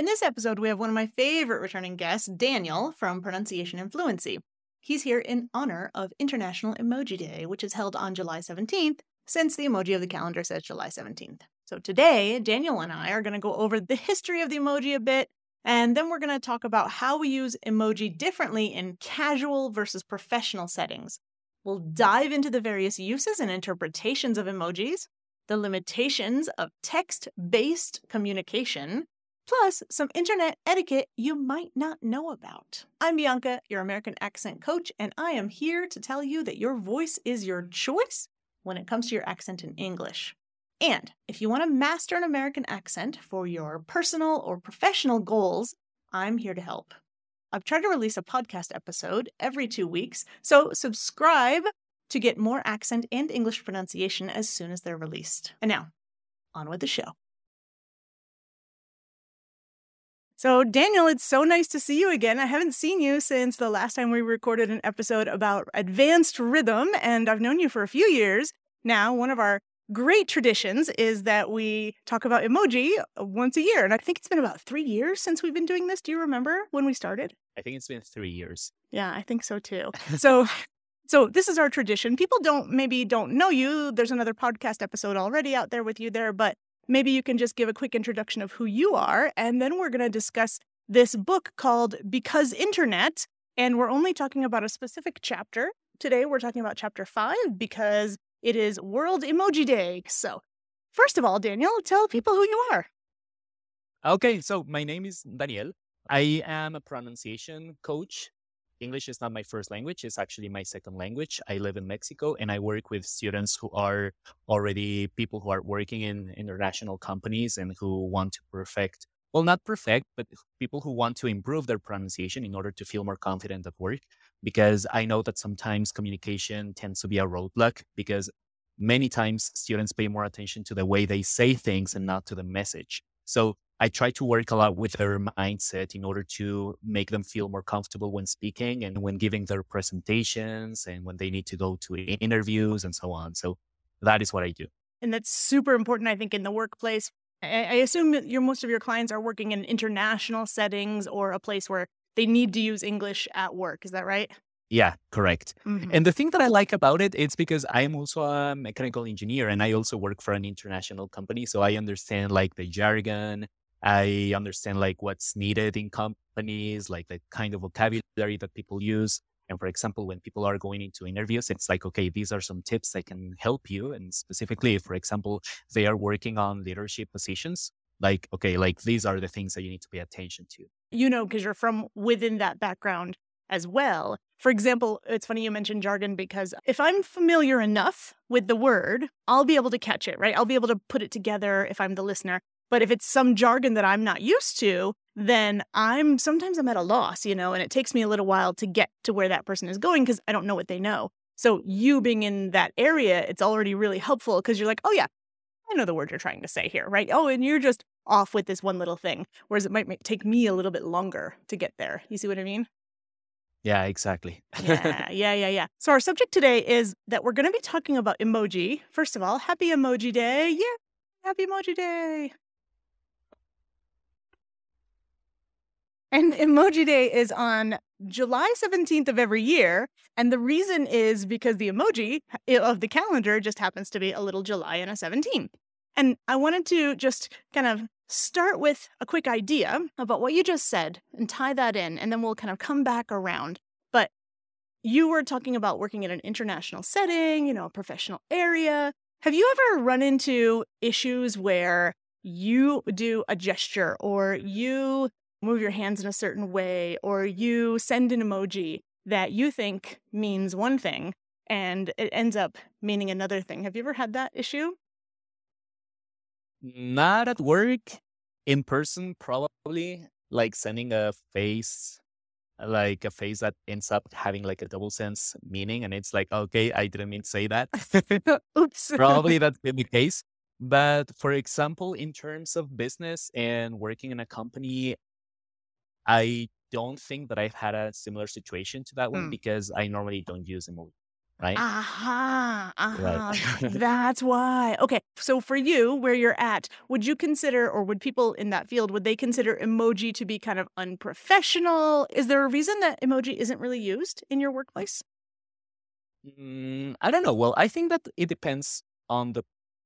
In this episode, we have one of my favorite returning guests, Daniel from Pronunciation and Fluency. He's here in honor of International Emoji Day, which is held on July 17th, since the emoji of the calendar says July 17th. So today, Daniel and I are going to go over the history of the emoji a bit, and then we're going to talk about how we use emoji differently in casual versus professional settings. We'll dive into the various uses and interpretations of emojis, the limitations of text based communication, plus some internet etiquette you might not know about. I'm Bianca, your American accent coach, and I am here to tell you that your voice is your choice when it comes to your accent in English. And if you want to master an American accent for your personal or professional goals, I'm here to help. I've tried to release a podcast episode every two weeks, so subscribe to get more accent and English pronunciation as soon as they're released. And now, on with the show. So, Daniel, it's so nice to see you again. I haven't seen you since the last time we recorded an episode about advanced rhythm, and I've known you for a few years. Now, one of our great traditions is that we talk about emoji uh, once a year. And I think it's been about three years since we've been doing this. Do you remember when we started? I think it's been three years. Yeah, I think so too. So, so this is our tradition. People don't maybe don't know you. There's another podcast episode already out there with you there, but maybe you can just give a quick introduction of who you are. And then we're going to discuss this book called Because Internet. And we're only talking about a specific chapter. Today, we're talking about chapter five because it is World Emoji Day. So, first of all, Daniel, tell people who you are. Okay, so my name is Daniel. I am a pronunciation coach. English is not my first language, it's actually my second language. I live in Mexico and I work with students who are already people who are working in international companies and who want to perfect, well, not perfect, but people who want to improve their pronunciation in order to feel more confident at work. Because I know that sometimes communication tends to be a roadblock because many times students pay more attention to the way they say things and not to the message. So I try to work a lot with their mindset in order to make them feel more comfortable when speaking and when giving their presentations and when they need to go to interviews and so on. So that is what I do. And that's super important, I think, in the workplace. I assume your most of your clients are working in international settings or a place where they need to use English at work. Is that right? Yeah, correct. Mm-hmm. And the thing that I like about it, it's because I am also a mechanical engineer and I also work for an international company. So I understand like the jargon, I understand like what's needed in companies, like the kind of vocabulary that people use. And for example, when people are going into interviews, it's like, okay, these are some tips that can help you. And specifically, for example, they are working on leadership positions, like, okay, like these are the things that you need to pay attention to. You know, because you're from within that background as well. For example, it's funny you mentioned jargon because if I'm familiar enough with the word, I'll be able to catch it, right? I'll be able to put it together if I'm the listener. But if it's some jargon that I'm not used to, then I'm sometimes I'm at a loss, you know, and it takes me a little while to get to where that person is going because I don't know what they know. So you being in that area, it's already really helpful because you're like, oh yeah, I know the word you're trying to say here, right? Oh, and you're just off with this one little thing, whereas it might make, take me a little bit longer to get there. You see what I mean? Yeah, exactly. yeah, yeah, yeah, yeah. So our subject today is that we're going to be talking about emoji. First of all, happy Emoji Day. Yeah, happy Emoji Day. And Emoji Day is on July 17th of every year. And the reason is because the emoji of the calendar just happens to be a little July and a 17th. And I wanted to just kind of start with a quick idea about what you just said and tie that in, and then we'll kind of come back around. But you were talking about working in an international setting, you know, a professional area. Have you ever run into issues where you do a gesture or you move your hands in a certain way or you send an emoji that you think means one thing and it ends up meaning another thing. Have you ever had that issue? Not at work, in person, probably like sending a face, like a face that ends up having like a double sense meaning. And it's like, okay, I didn't mean to say that. Oops. probably that's been the case. But for example, in terms of business and working in a company, I don't think that I've had a similar situation to that one mm. because I normally don't use emoji. right? Aha, aha. Right. That's why. Okay. So for you, where you're at, would you consider, or would people in that field, would they consider emoji to be kind of unprofessional? Is there a reason that emoji isn't really used in your workplace? Mm, I don't know. Well, I think that it depends on the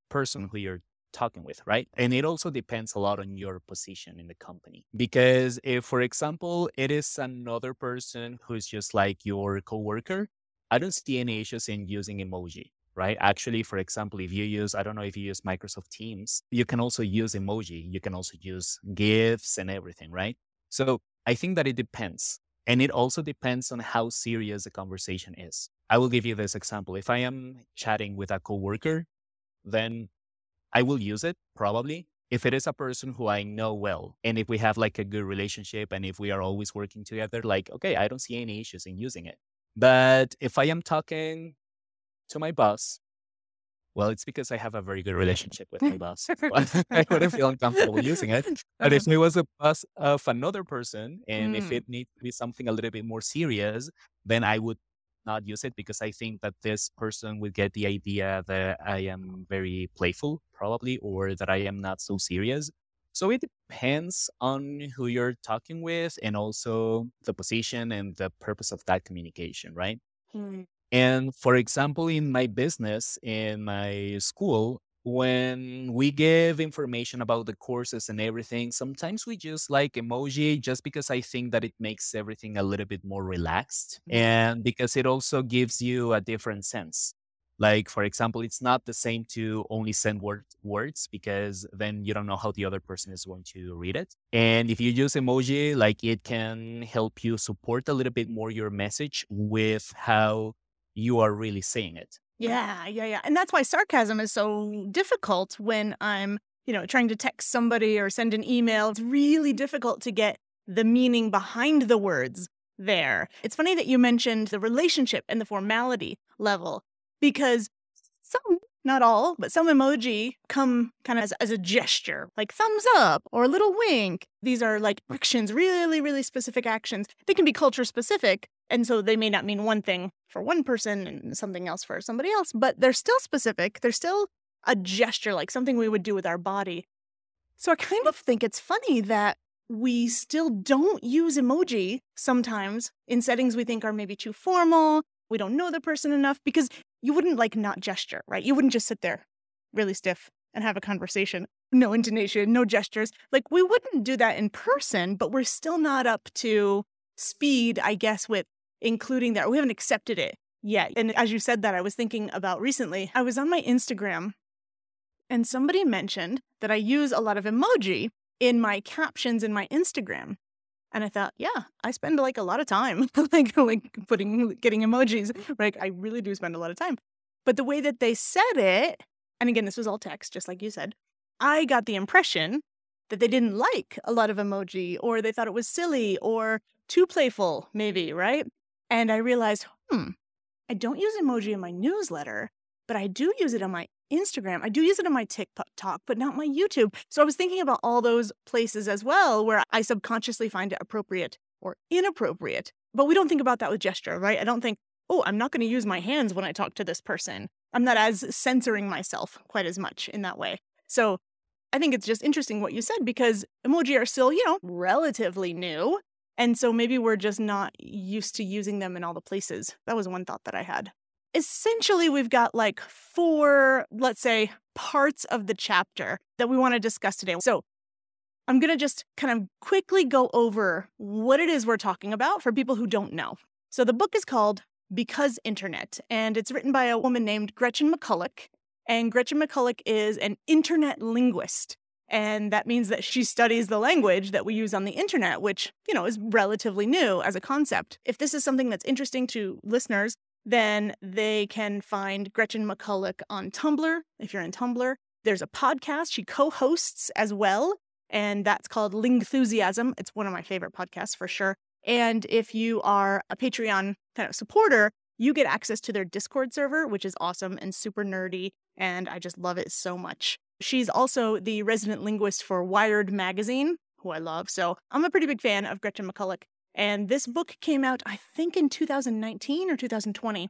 person who you're talking with, right? And it also depends a lot on your position in the company. Because if, for example, it is another person who's just like your coworker, I don't see any issues in using emoji, right? Actually, for example, if you use, I don't know if you use Microsoft Teams, you can also use emoji. You can also use GIFs and everything, right? So I think that it depends. And it also depends on how serious the conversation is. I will give you this example. If I am chatting with a coworker, then I will use it probably. If it is a person who I know well, and if we have like a good relationship and if we are always working together, like, okay, I don't see any issues in using it. But if I am talking to my boss, well, it's because I have a very good relationship with my boss. I wouldn't feel uncomfortable using it. But if it was a boss of another person and if Mm. it needs to be something a little bit more serious, then I would not use it because I think that this person would get the idea that I am very playful, probably, or that I am not so serious. So it depends on who you're talking with and also the position and the purpose of that communication, right? Mm. And for example, in my business, in my school, when we give information about the courses and everything, sometimes we just like emoji just because I think that it makes everything a little bit more relaxed Mhm. and because it also gives you a different sense. Like, for example, it's not the same to only send word, words because then you don't know how the other person is going to read it. And if you use emoji, like it can help you support a little bit more your message with how you are really saying it. Yeah, yeah, yeah. And that's why sarcasm is so difficult when I'm, you know, trying to text somebody or send an email. It's really difficult to get the meaning behind the words there. It's funny that you mentioned the relationship and the formality level because some, not all, but some emoji come kind of as, as a gesture, like thumbs up or a little wink. These are like actions, really, really specific actions. They can be culture specific. And so they may not mean one thing for one person and something else for somebody else, but they're still specific. They're still a gesture, like something we would do with our body. So I kind of think it's funny that we still don't use emoji sometimes in settings we think are maybe too formal. We don't know the person enough because you wouldn't like not gesture, right? You wouldn't just sit there really stiff and have a conversation. No intonation, no gestures. Like we wouldn't do that in person, but we're still not up to speed, I guess, with including that. We haven't accepted it yet. And as you said that, I was thinking about recently, I was on my Instagram and somebody mentioned that I use a lot of emoji in my captions in my Instagram. And I thought, yeah, I spend like a lot of time like like putting getting emojis. Like I really do spend a lot of time. But the way that they said it, and again, this was all text, just like you said, I got the impression that they didn't like a lot of emoji or they thought it was silly or too playful, maybe, right? And I realized, hmm, I don't use emoji in my newsletter, but I do use it on my Instagram. I do use it on my TikTok, but not my YouTube. So I was thinking about all those places as well where I subconsciously find it appropriate or inappropriate. But we don't think about that with gesture, right? I don't think, oh, I'm not going to use my hands when I talk to this person. I'm not as censoring myself quite as much in that way. So I think it's just interesting what you said because emoji are still, you know, relatively new. And so maybe we're just not used to using them in all the places. That was one thought that I had. Essentially, we've got like four, let's say, parts of the chapter that we want to discuss today. So I'm going to just kind of quickly go over what it is we're talking about for people who don't know. So the book is called Because Internet, and it's written by a woman named Gretchen McCulloch. And Gretchen McCulloch is an internet linguist. And that means that she studies the language that we use on the internet, which, you know, is relatively new as a concept. If this is something that's interesting to listeners, then they can find Gretchen McCulloch on Tumblr. If you're in Tumblr, there's a podcast she co hosts as well, and that's called Lingthusiasm. It's one of my favorite podcasts for sure. And if you are a Patreon kind of supporter, you get access to their Discord server, which is awesome and super nerdy. And I just love it so much. She's also the resident linguist for Wired Magazine, who I love. So I'm a pretty big fan of Gretchen McCulloch. And this book came out, I think, in 2019 or 2020.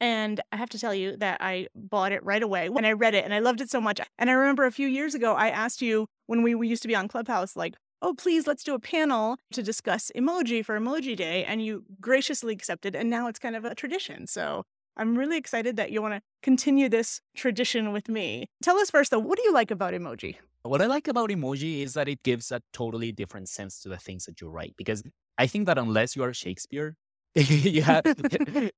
And I have to tell you that I bought it right away when I read it and I loved it so much. And I remember a few years ago, I asked you when we, we used to be on Clubhouse, like, oh, please, let's do a panel to discuss emoji for Emoji Day. And you graciously accepted. And now it's kind of a tradition. So I'm really excited that you want to continue this tradition with me. Tell us first, though, what do you like about emoji? What I like about emoji is that it gives a totally different sense to the things that you write. Because I think that unless you are Shakespeare, you have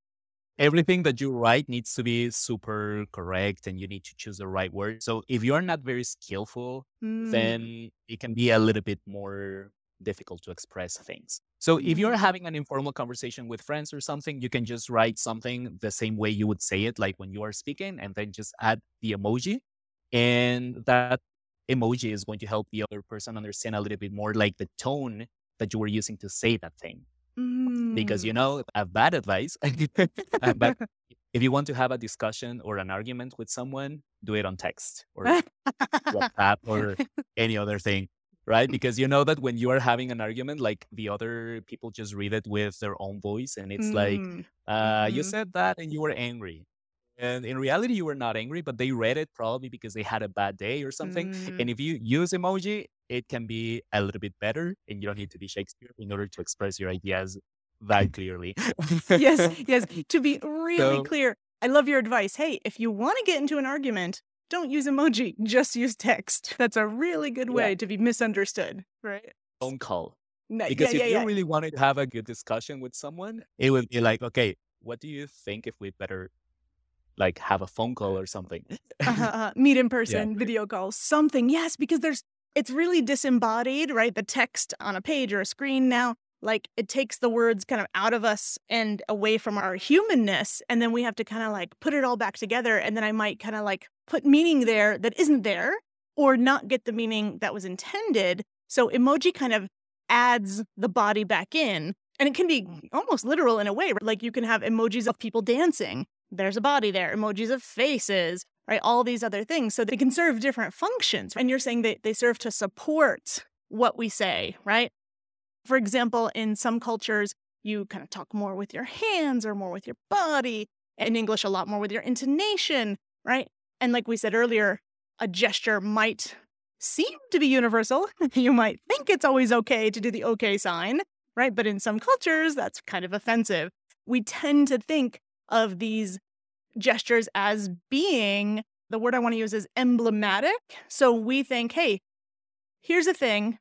everything that you write needs to be super correct and you need to choose the right word. So if you're not very skillful, mm. then it can be a little bit more difficult to express things. So if you're mm. having an informal conversation with friends or something, you can just write something the same way you would say it, like when you are speaking, and then just add the emoji. And that emoji is going to help the other person understand a little bit more like the tone that you were using to say that thing. Mm. Because, you know, I have bad advice. But if you want to have a discussion or an argument with someone, do it on text or WhatsApp or any other thing right? Because you know that when you are having an argument, like the other people just read it with their own voice, and it's mm. like, uh, mm-hmm. you said that and you were angry. And in reality, you were not angry, but they read it probably because they had a bad day or something. Mm. And if you use emoji, it can be a little bit better, and you don't need to be Shakespeare in order to express your ideas that clearly. yes, yes. To be really so, clear, I love your advice. Hey, if you want to get into an argument, don't use emoji, just use text. That's a really good way yeah. to be misunderstood, right? Phone call. No, because yeah, if yeah, you really wanted to have a good discussion with someone, it would be like, okay, what do you think if we better like have a phone call or something? uh-huh, uh-huh. Meet in person, video call, something. Yes, because there's it's really disembodied, right? The text on a page or a screen now like it takes the words kind of out of us and away from our humanness and then we have to kind of like put it all back together and then i might kind of like put meaning there that isn't there or not get the meaning that was intended. So emoji kind of adds the body back in and it can be almost literal in a way like you can have emojis of people dancing there's a body there emojis of faces right? All these other things so they can serve different functions and you're saying that they serve to support what we say right for example, in some cultures, you kind of talk more with your hands or more with your body. In English, a lot more with your intonation, right? And like we said earlier, a gesture might seem to be universal. you might think it's always okay to do the okay sign, right? But in some cultures, that's kind of offensive. We tend to think of these gestures as being the word I want to use is emblematic. So we think, hey, here's a thing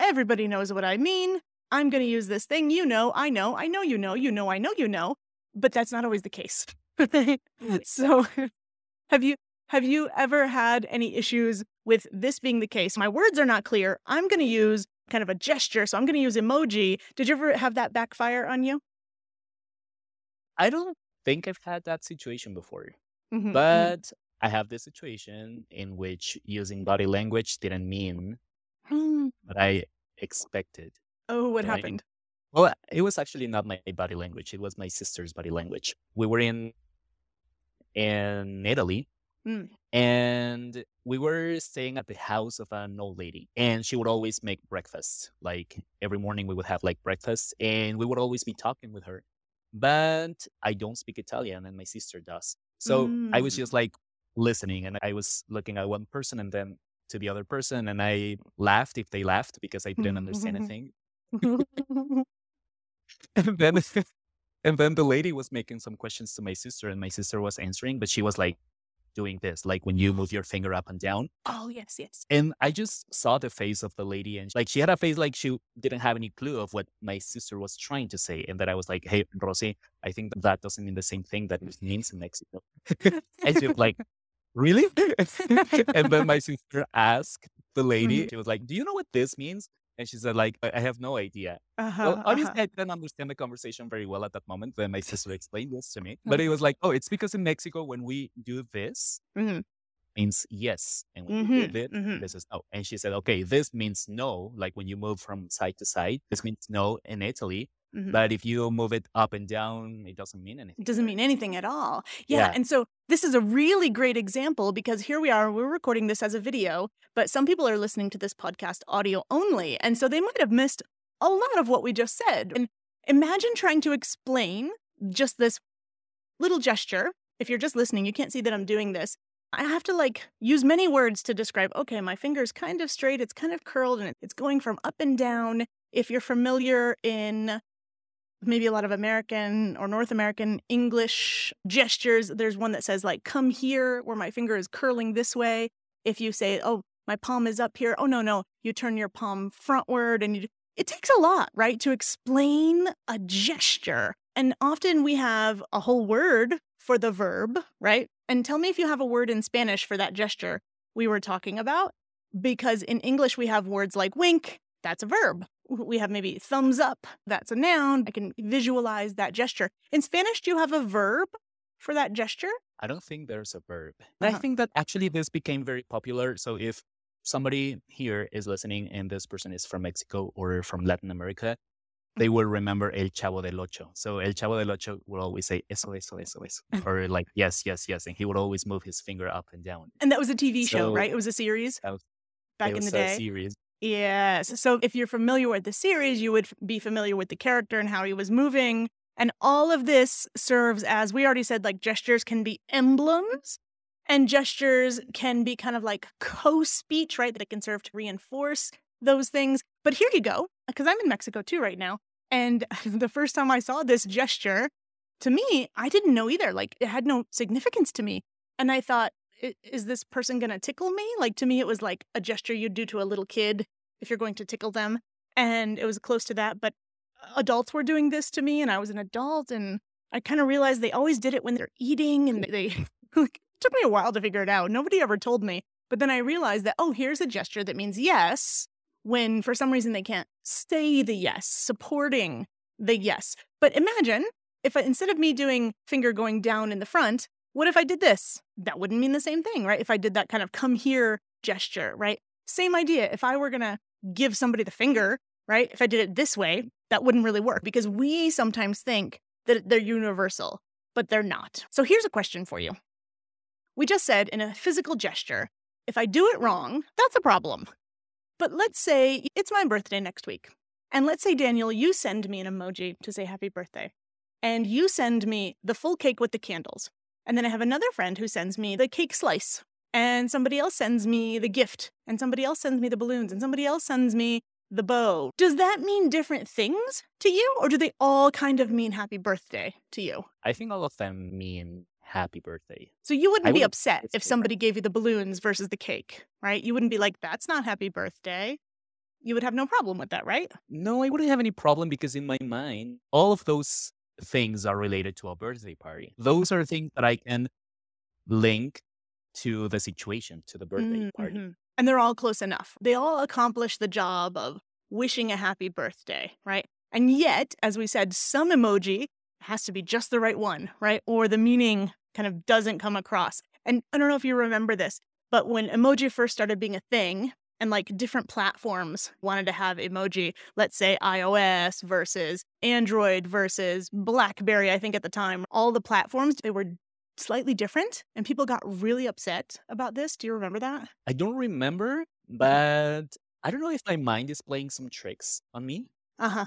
Everybody knows what I mean. I'm going to use this thing. You know, I know, I know you know, you know, I know you know. But that's not always the case. so have you have you ever had any issues with this being the case? My words are not clear. I'm going to use kind of a gesture, so I'm going to use emoji. Did you ever have that backfire on you? I don't think I've had that situation before. Mm-hmm, mm-hmm. but. I have this situation in which using body language didn't mean what I expected. Oh, what right? happened? Well, it was actually not my body language. It was my sister's body language. We were in in Italy, mm. and we were staying at the house of an old lady, and she would always make breakfast. Like every morning, we would have like breakfast, and we would always be talking with her. But I don't speak Italian, and my sister does. So mm. I was mm. just like listening, and I was looking at one person, and then to the other person and I laughed if they laughed because I didn't understand anything. and then and then the lady was making some questions to my sister and my sister was answering, but she was like doing this, like when you move your finger up and down. Oh yes, yes. And I just saw the face of the lady and like she had a face like she didn't have any clue of what my sister was trying to say. And that I was like, Hey Rosie, I think that doesn't mean the same thing that it means in Mexico. and she was like, really? and then my sister asked the lady, mm-hmm. she was like, do you know what this means? And she said, like, I have no idea. Uh-huh, well, obviously, uh-huh. I didn't understand the conversation very well at that moment. Then my sister explained this to me. But it was like, oh, it's because in Mexico, when we do this, mm-hmm. Means yes. And when mm-hmm, you do it, mm-hmm. this is no. And she said, okay, this means no. Like when you move from side to side, this means no in Italy. Mm-hmm. But if you move it up and down, it doesn't mean anything. It doesn't mean anything at all. Yeah. yeah. And so this is a really great example because here we are, we're recording this as a video, but some people are listening to this podcast audio only. And so they might have missed a lot of what we just said. And imagine trying to explain just this little gesture. If you're just listening, you can't see that I'm doing this. I have to like use many words to describe, okay, my finger's kind of straight, it's kind of curled, and it's going from up and down. If you're familiar in maybe a lot of American or North American English gestures, there's one that says, like, come here, where my finger is curling this way. If you say, oh, my palm is up here, oh, no, no, you turn your palm frontward and you, it takes a lot, right, to explain a gesture. And often we have a whole word for the verb, right? And tell me if you have a word in Spanish for that gesture we were talking about. Because in English, we have words like wink, that's a verb. We have maybe thumbs up, that's a noun. I can visualize that gesture. In Spanish, do you have a verb for that gesture? I don't think there's a verb. Uh-huh. I think that actually this became very popular. So if somebody here is listening and this person is from Mexico or from Latin America, they will remember El Chavo del Ocho. So El Chavo del Ocho would always say eso, eso, eso, eso, or like yes, yes, yes, and he would always move his finger up and down. And that was a TV so, show, right? It was a series was, back in the day. series. Yes. So if you're familiar with the series, you would be familiar with the character and how he was moving. And all of this serves as we already said, like gestures can be emblems and gestures can be kind of like co speech, right? That it can serve to reinforce those things. But here you go, because I'm in Mexico too right now. And the first time I saw this gesture, to me, I didn't know either. Like it had no significance to me. And I thought, is this person going to tickle me? Like to me, it was like a gesture you'd do to a little kid if you're going to tickle them. And it was close to that. But adults were doing this to me, and I was an adult. And I kind of realized they always did it when they're eating. And they like, took me a while to figure it out. Nobody ever told me. But then I realized that, oh, here's a gesture that means yes when for some reason they can't say the yes, supporting the yes. But imagine if I, instead of me doing finger going down in the front, what if I did this? That wouldn't mean the same thing, right? If I did that kind of come here gesture, right? Same idea. If I were going to give somebody the finger, right? If I did it this way, that wouldn't really work because we sometimes think that they're universal, but they're not. So here's a question for you. We just said in a physical gesture, if I do it wrong, that's a problem. But let's say it's my birthday next week. And let's say, Daniel, you send me an emoji to say happy birthday. And you send me the full cake with the candles. And then I have another friend who sends me the cake slice. And somebody else sends me the gift. And somebody else sends me the balloons. And somebody else sends me the bow. Does that mean different things to you? Or do they all kind of mean happy birthday to you? I think all of them mean happy birthday. So you wouldn't I be upset if somebody gave you the balloons versus the cake, right? You wouldn't be like, that's not happy birthday. You would have no problem with that, right? No, I wouldn't have any problem because in my mind, all of those things are related to a birthday party. Those are things that I can link to the situation, to the birthday mm-hmm. party. And they're all close enough. They all accomplish the job of wishing a happy birthday, right? And yet, as we said, some emoji has to be just the right one, right? Or the meaning kind of doesn't come across. And I don't know if you remember this, but when emoji first started being a thing, and like different platforms wanted to have emoji, let's say iOS versus Android versus Blackberry, I think at the time, all the platforms, they were slightly different and people got really upset about this. Do you remember that? I don't remember, but I don't know if my mind is playing some tricks on me. Uh huh.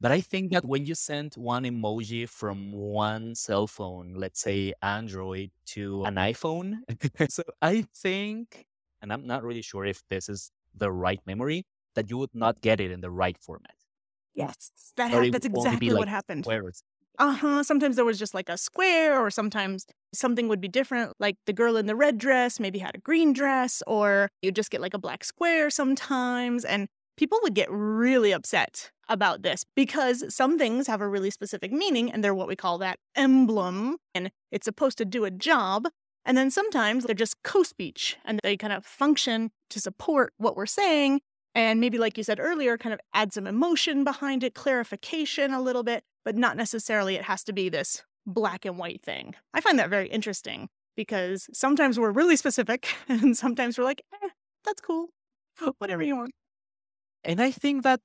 But I think that when you send one emoji from one cell phone, let's say Android, to an iPhone, so I think, and I'm not really sure if this is the right memory, that you would not get it in the right format. Yes, that ha- that's exactly like what happened. Squares. Uh huh. Sometimes there was just like a square, or sometimes something would be different. Like the girl in the red dress maybe had a green dress, or you'd just get like a black square sometimes. And people would get really upset about this because some things have a really specific meaning and they're what we call that emblem and it's supposed to do a job. And then sometimes they're just co speech and they kind of function to support what we're saying. And maybe, like you said earlier, kind of add some emotion behind it, clarification a little bit, but not necessarily it has to be this black and white thing. I find that very interesting because sometimes we're really specific and sometimes we're like, eh, that's cool, whatever you want. And I think that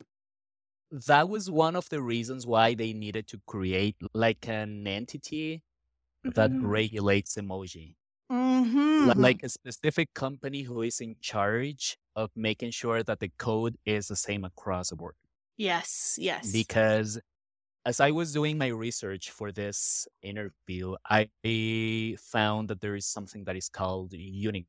that was one of the reasons why they needed to create like an entity that mm-hmm. regulates emoji. Mm-hmm. Like a specific company who is in charge of making sure that the code is the same across the board. Yes, yes. Because as I was doing my research for this interview, I found that there is something that is called Unicode.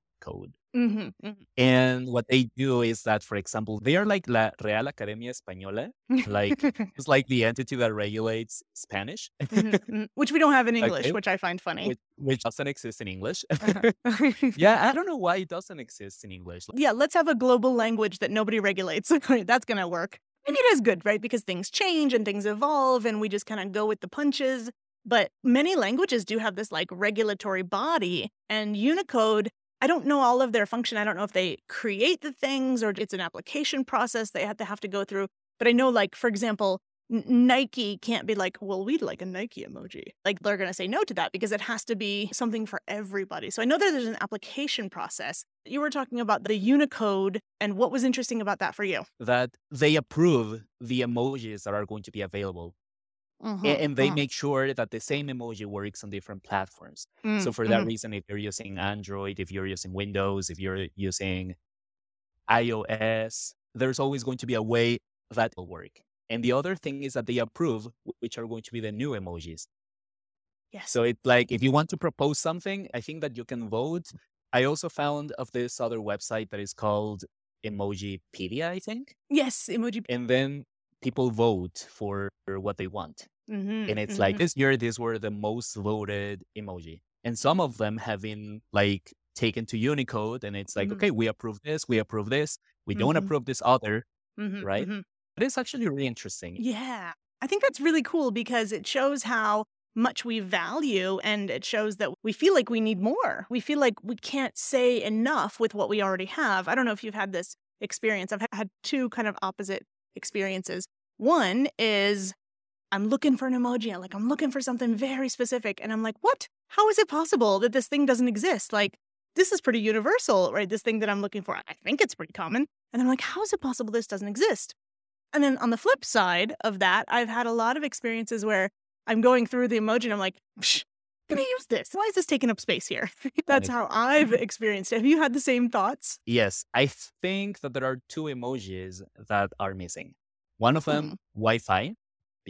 Hmm hmm And what they do is that, for example, they are like La Real Academia Española, like it's like the entity that regulates Spanish, Mhm, mhm. Which we don't have in English, Okay. which I find funny. which, which doesn't exist in English. Uh-huh. yeah, I don't know why it doesn't exist in English. yeah, let's have a global language that nobody regulates. That's going to work. Maybe it is good, right? Because things change and things evolve and we just kind of go with the punches. But many languages do have this like regulatory body and Unicode. I don't know all of their function. I don't know if they create the things or it's an application process they have to have to go through. But I know, like, for example, Nike can't be like, well, we'd like a Nike emoji. Like, they're going to say no to that because it has to be something for everybody. So I know that there's an application process. You were talking about the Unicode and what was interesting about that for you? That they approve the emojis that are going to be available. Mm-hmm. And they make sure that the same emoji works on different platforms. So for that reason, if you're using Android, if you're using Windows, if you're using iOS, there's always going to be a way that will work. And the other thing is that they approve which are going to be the new emojis. yes. So it's like if you want to propose something, I think that you can vote. I also found of this other website that is called Emojipedia, I think. yes, emoji. And then people vote for what they want. Mhm, And it's mhm. like this year, these were the most voted emoji. And some of them have been like taken to Unicode. And it's like, Mhm. okay, we approve this, we approve this, we don't Mhm. approve this other. Mhm, right? mhm. But it's actually really interesting. Yeah. I think that's really cool because it shows how much we value and it shows that we feel like we need more. We feel like we can't say enough with what we already have. I don't know if you've had this experience. I've had two kind of opposite experiences. One is I'm looking for an emoji. I'm like, I'm looking for something very specific. And I'm like, what? How is it possible that this thing doesn't exist? Like, this is pretty universal, right? This thing that I'm looking for. I think it's pretty common. And I'm like, how is it possible this doesn't exist? And then on the flip side of that, I've had a lot of experiences where I'm going through the emoji and I'm like, Psh, can I use this? Why is this taking up space here? That's how I've experienced it. Have you had the same thoughts? Yes, I think that there are two emojis that are missing. One of them, mm. Wi Fi,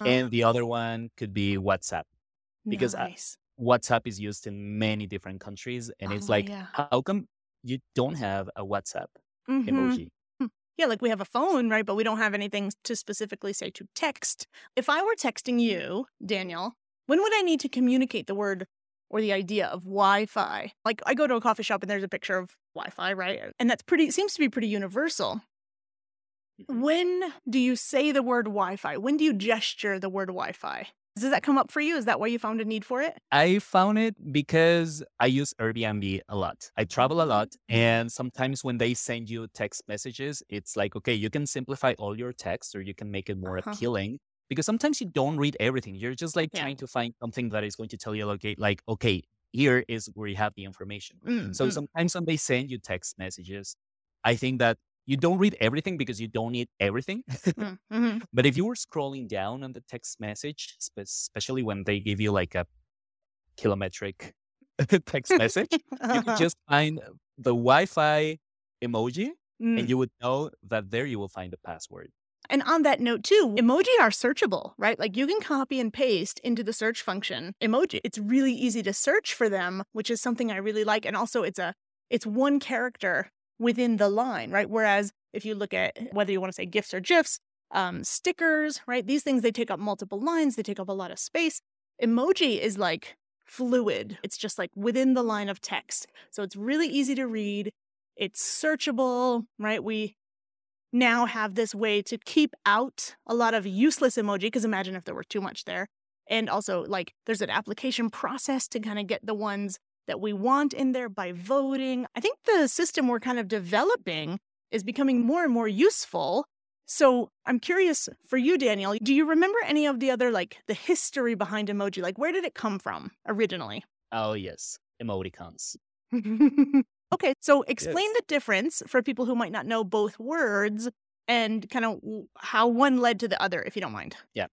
Oh. and the other one could be WhatsApp. Because nice. WhatsApp is used in many different countries. And it's Oh, like, yeah. how come you don't have a WhatsApp Mhm. emoji? Yeah, like we have a phone, right? But we don't have anything to specifically say to text. If I were texting you, Daniel, when would I need to communicate the word or the idea of Wi Fi? Like I go to a coffee shop and there's a picture of Wi Fi, right? And that's pretty, seems to be pretty universal. Mhm. When do you say the word Wi Fi? When do you gesture the word Wi Fi? Does that come up for you? Is that why you found a need for it? I found it because I use Airbnb a lot. I travel a lot. Mm. And sometimes when they send you text messages, it's like, okay, you can simplify all your text or you can make it more Uh-huh. appealing. Because sometimes you don't read everything. You're just like Yeah. trying to find something that is going to tell you, okay, like, okay, here is where you have the information. Mm, So mm. sometimes when they send you text messages, I think that you don't read everything because you don't need everything. Mm, mhm. But if you were scrolling down on the text message, spe- especially when they give you like a kilometric text message, you Uh-huh. could just find the Wi-Fi emoji, Mm. and you would know that there you will find the password. And on that note, too, emoji are searchable, right? Like you can copy and paste into the search function emoji. It's really easy to search for them, which is something I really like. And also, it's a it's one character within the line, right? Whereas if you look at whether you want to say gifs or gifs, um, stickers, right? These things they take up multiple lines, they take up a lot of space. Emoji is like fluid. It's just like within the line of text. So it's really easy to read. It's searchable, right? We now have this way to keep out a lot of useless emoji because imagine if there were too much there and also like there's an application process to kind of get the ones that we want in there by voting i think the system we're kind of developing is becoming more and more useful so i'm curious for you daniel do you remember any of the other like the history behind emoji like where did it come from originally Oh yes, emoticons. okay, so explain Yes. the difference for people who might not know both words and kind of how one led to the other, if you don't mind. Yeah.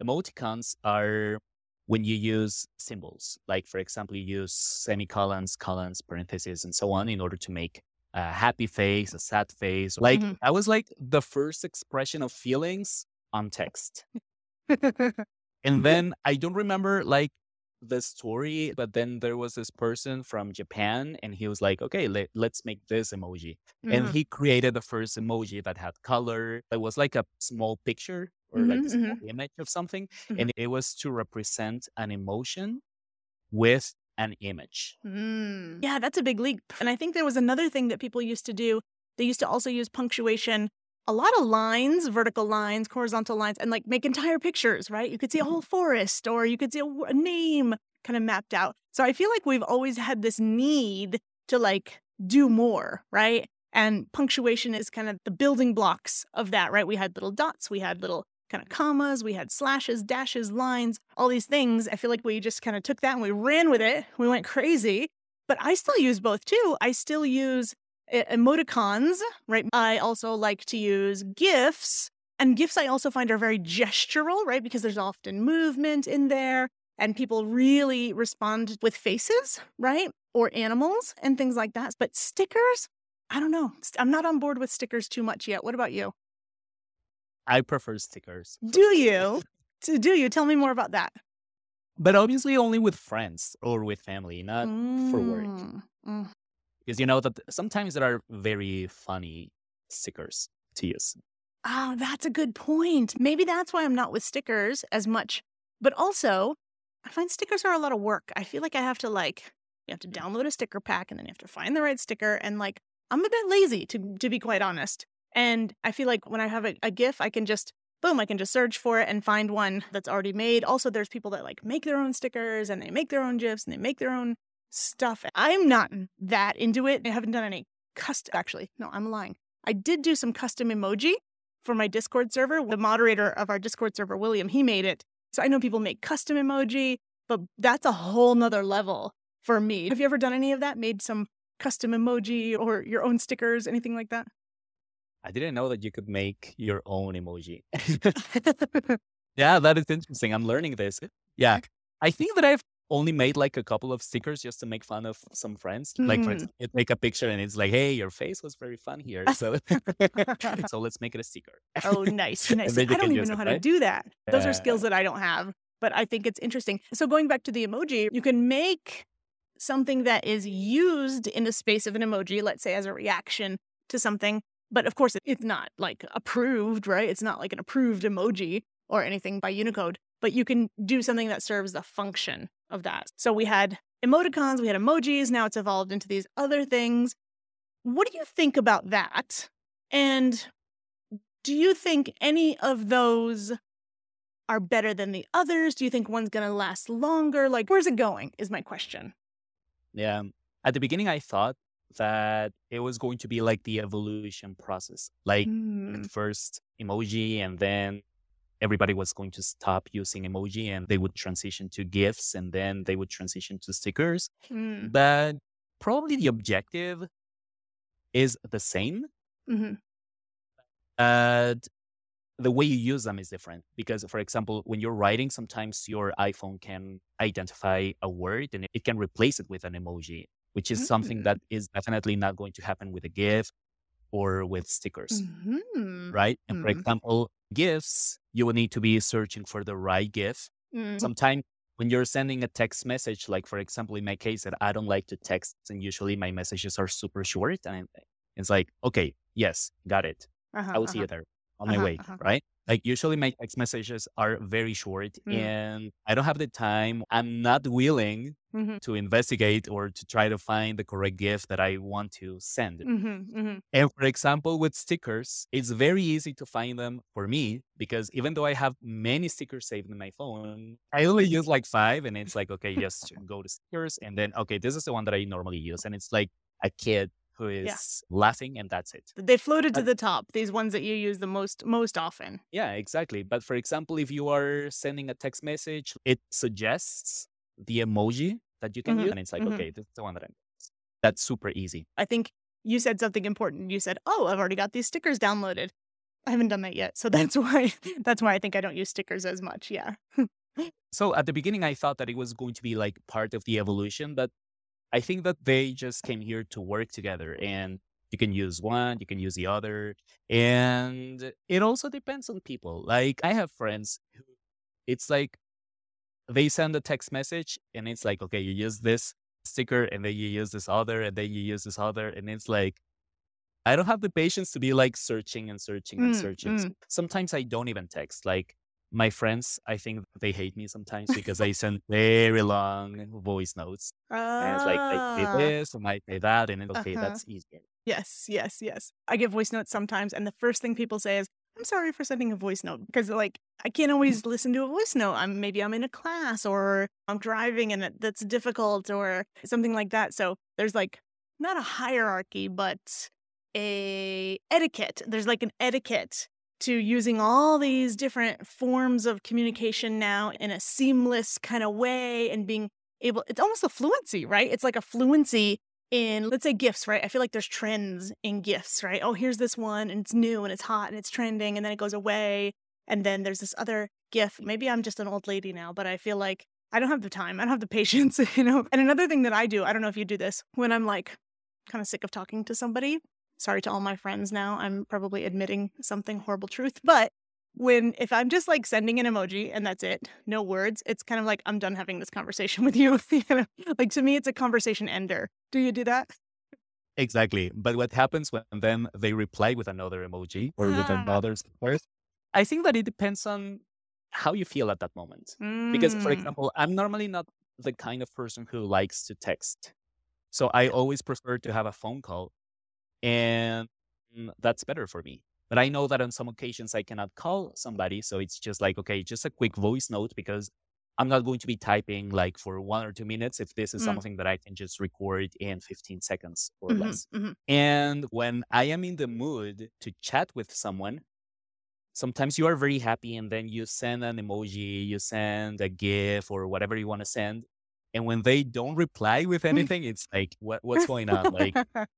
Emoticons are when you use symbols, like for example, you use semicolons, colons, parentheses, and so on in order to make a happy face, a sad face. Like Mhm. that was like the first expression of feelings on text. And then I don't remember like the story, but then there was this person from Japan and he was like, okay, let, let's make this emoji. And Mhm. he created the first emoji that had color. It was like a small picture or like Mhm, a small image of something. And it was to represent an emotion with an image. Mm. Yeah, that's a big leap. And I think there was another thing that people used to do. They used to also use punctuation, a lot of lines, vertical lines, horizontal lines, and like make entire pictures, right? You could see a mm-hmm. whole forest or you could see a name kind of mapped out. So I feel like we've always had this need to like do more, right? And punctuation is kind of the building blocks of that, right? We had little dots, we had little kind of commas, we had slashes, dashes, lines, all these things. I feel like we just kind of took that and we ran with it. We went crazy. But I still use both too. I still use emoticons, right? I also like to use GIFs. And GIFs I also find are very gestural, right? Because there's often movement in there and people really respond with faces, right? Or animals and things like that. But stickers, I don't know. I'm not on board with stickers too much yet. What about you? I prefer stickers, Do you? Do you? Tell me more about that. but obviously only with friends or with family, not for work. Mm, mm. Because you know that sometimes there are very funny stickers to use. Oh, that's a good point. Maybe that's why I'm not with stickers as much. But also, I find stickers are a lot of work. I feel like I have to like you have to download a sticker pack and then you have to find the right sticker and like I'm a bit lazy to to be quite honest. And I feel like when I have a, a GIF, I can just boom, I can just search for it and find one that's already made. Also, there's people that like make their own stickers and they make their own GIFs and they make their own stuff. I'm not that into it. I haven't done any custom actually. No, I'm lying. I did do some custom emoji for my Discord server. The moderator of our Discord server, William, he made it. So I know people make custom emoji, but that's a whole nother level for me. Have you ever done any of that? Made some custom emoji or your own stickers, anything like that? I didn't know that you could make your own emoji. yeah, that is interesting. I'm learning this. Yeah. I think that I've only made like a couple of stickers just to make fun of some friends. Like, for mm-hmm. example, you'd make a picture and it's like, hey, your face was very fun here. So, so let's make it a sticker. oh, nice, nice. I don't even know it, how to do that. Those are skills that I don't have, but I think it's interesting. So going back to the emoji, you can make something that is used in the space of an emoji, let's say as a reaction to something. But of course, it's not like approved, right? It's not like an approved emoji or anything by Unicode, but you can do something that serves the function of that. So we had emoticons, we had emojis, now it's evolved into these other things. What do you think about that? And do you think any of those are better than the others? Do you think one's going to last longer? Like, where's it going? Is my question. Yeah. At the beginning, I thought that it was going to be like the evolution process. Like, at mm. first emoji and then everybody was going to stop using emoji and they would transition to gifs and then they would transition to stickers Hmm. but probably the objective is the same Mhm. but the way you use them is different because for example when you're writing sometimes your iphone can identify a word and it can replace it with an emoji which is something Mm. that is definitely not going to happen with a gif or with stickers Mhm. right? And for Mm. example, gifts, you will need to be searching for the right gift. Mm. Sometimes when you're sending a text message, like for example, in my case, that I don't like to text, and usually my messages are super short, and it's like, okay, yes, got it. Uh-huh, I will see uh-huh. you there on my Uh-huh, way, uh-huh. right? Like usually my text messages are very short, Mm. and I don't have the time. I'm not willing Mhm. to investigate or to try to find the correct gift that I want to send. Mhm. Mhm. And for example, with stickers, it's very easy to find them for me because even though I have many stickers saved in my phone, I only use like five. And it's like, okay, just go to stickers. And then, okay, this is the one that I normally use. And it's like a kid who is laughing and that's it. They floated to the top. These ones that you use the most most often. Yeah, exactly. But for example, if you are sending a text message, it suggests the emoji that you can Mhm, use. And it's like, mhm. okay, this is the one that I'm. That's super easy. I think you said something important. You said, "Oh, I've already got these stickers downloaded." I haven't done that yet, so that's why that's why I think I don't use stickers as much. Yeah. So at the beginning, I thought that it was going to be like part of the evolution, but I think that they just came here to work together and you can use one, you can use the other. And it also depends on people. Like I have friends who it's like they send a text message and it's like, okay, you use this sticker and then you use this other and then you use this other. And it's like, I don't have the patience to be like searching and searching and Mm, searching. mm. Sometimes I don't even text. Like my friends, I think they hate me sometimes because I send very long voice notes. And it's like, I say Ah. this and I say that. And it's okay, Uh-huh. that's easier. Yes, yes, yes. I give voice notes sometimes, and the first thing people say is, "I'm sorry for sending a voice note," because like I can't always listen to a voice note. I'm maybe I'm in a class or I'm driving, and it, that's difficult, or something like that. So there's like not a hierarchy, but a etiquette. There's like an etiquette to using all these different forms of communication now in a seamless kind of way and being able it's almost a fluency right? It's like a fluency in let's say GIFs right? I feel like there's trends in GIFs right? Oh here's this one and it's new and it's hot and it's trending and then it goes away and then there's this other GIF. Maybe i'm just an old lady now but i feel like i don't have the time i don't have the patience you know? And another thing that i do i don't know if you do this when i'm like kind of sick of talking to somebody sorry to all my friends now i'm probably admitting something horrible truth but when if i'm just like sending an emoji and that's it no words it's kind of like i'm done having this conversation with you you know like to me it's a conversation ender do you do that Exactly. But what happens when then they reply with another emoji or with Ah. another sticker? I think that it depends on how you feel at that moment. Because, for Mm. example, I'm normally not the kind of person who likes to text. So I always prefer to have a phone call. And mm, that's better for me. But I know that on some occasions I cannot call somebody. So it's just like, okay, just a quick voice note because I'm not going to be typing like for one or two minutes if this is Mm. something that I can just record in 15 seconds or Mhm, less. mhm. And when I am in the mood to chat with someone, sometimes you are very happy and then you send an emoji, you send a GIF or whatever you want to send. And when they don't reply with anything, it's like, what, what's going on? Like,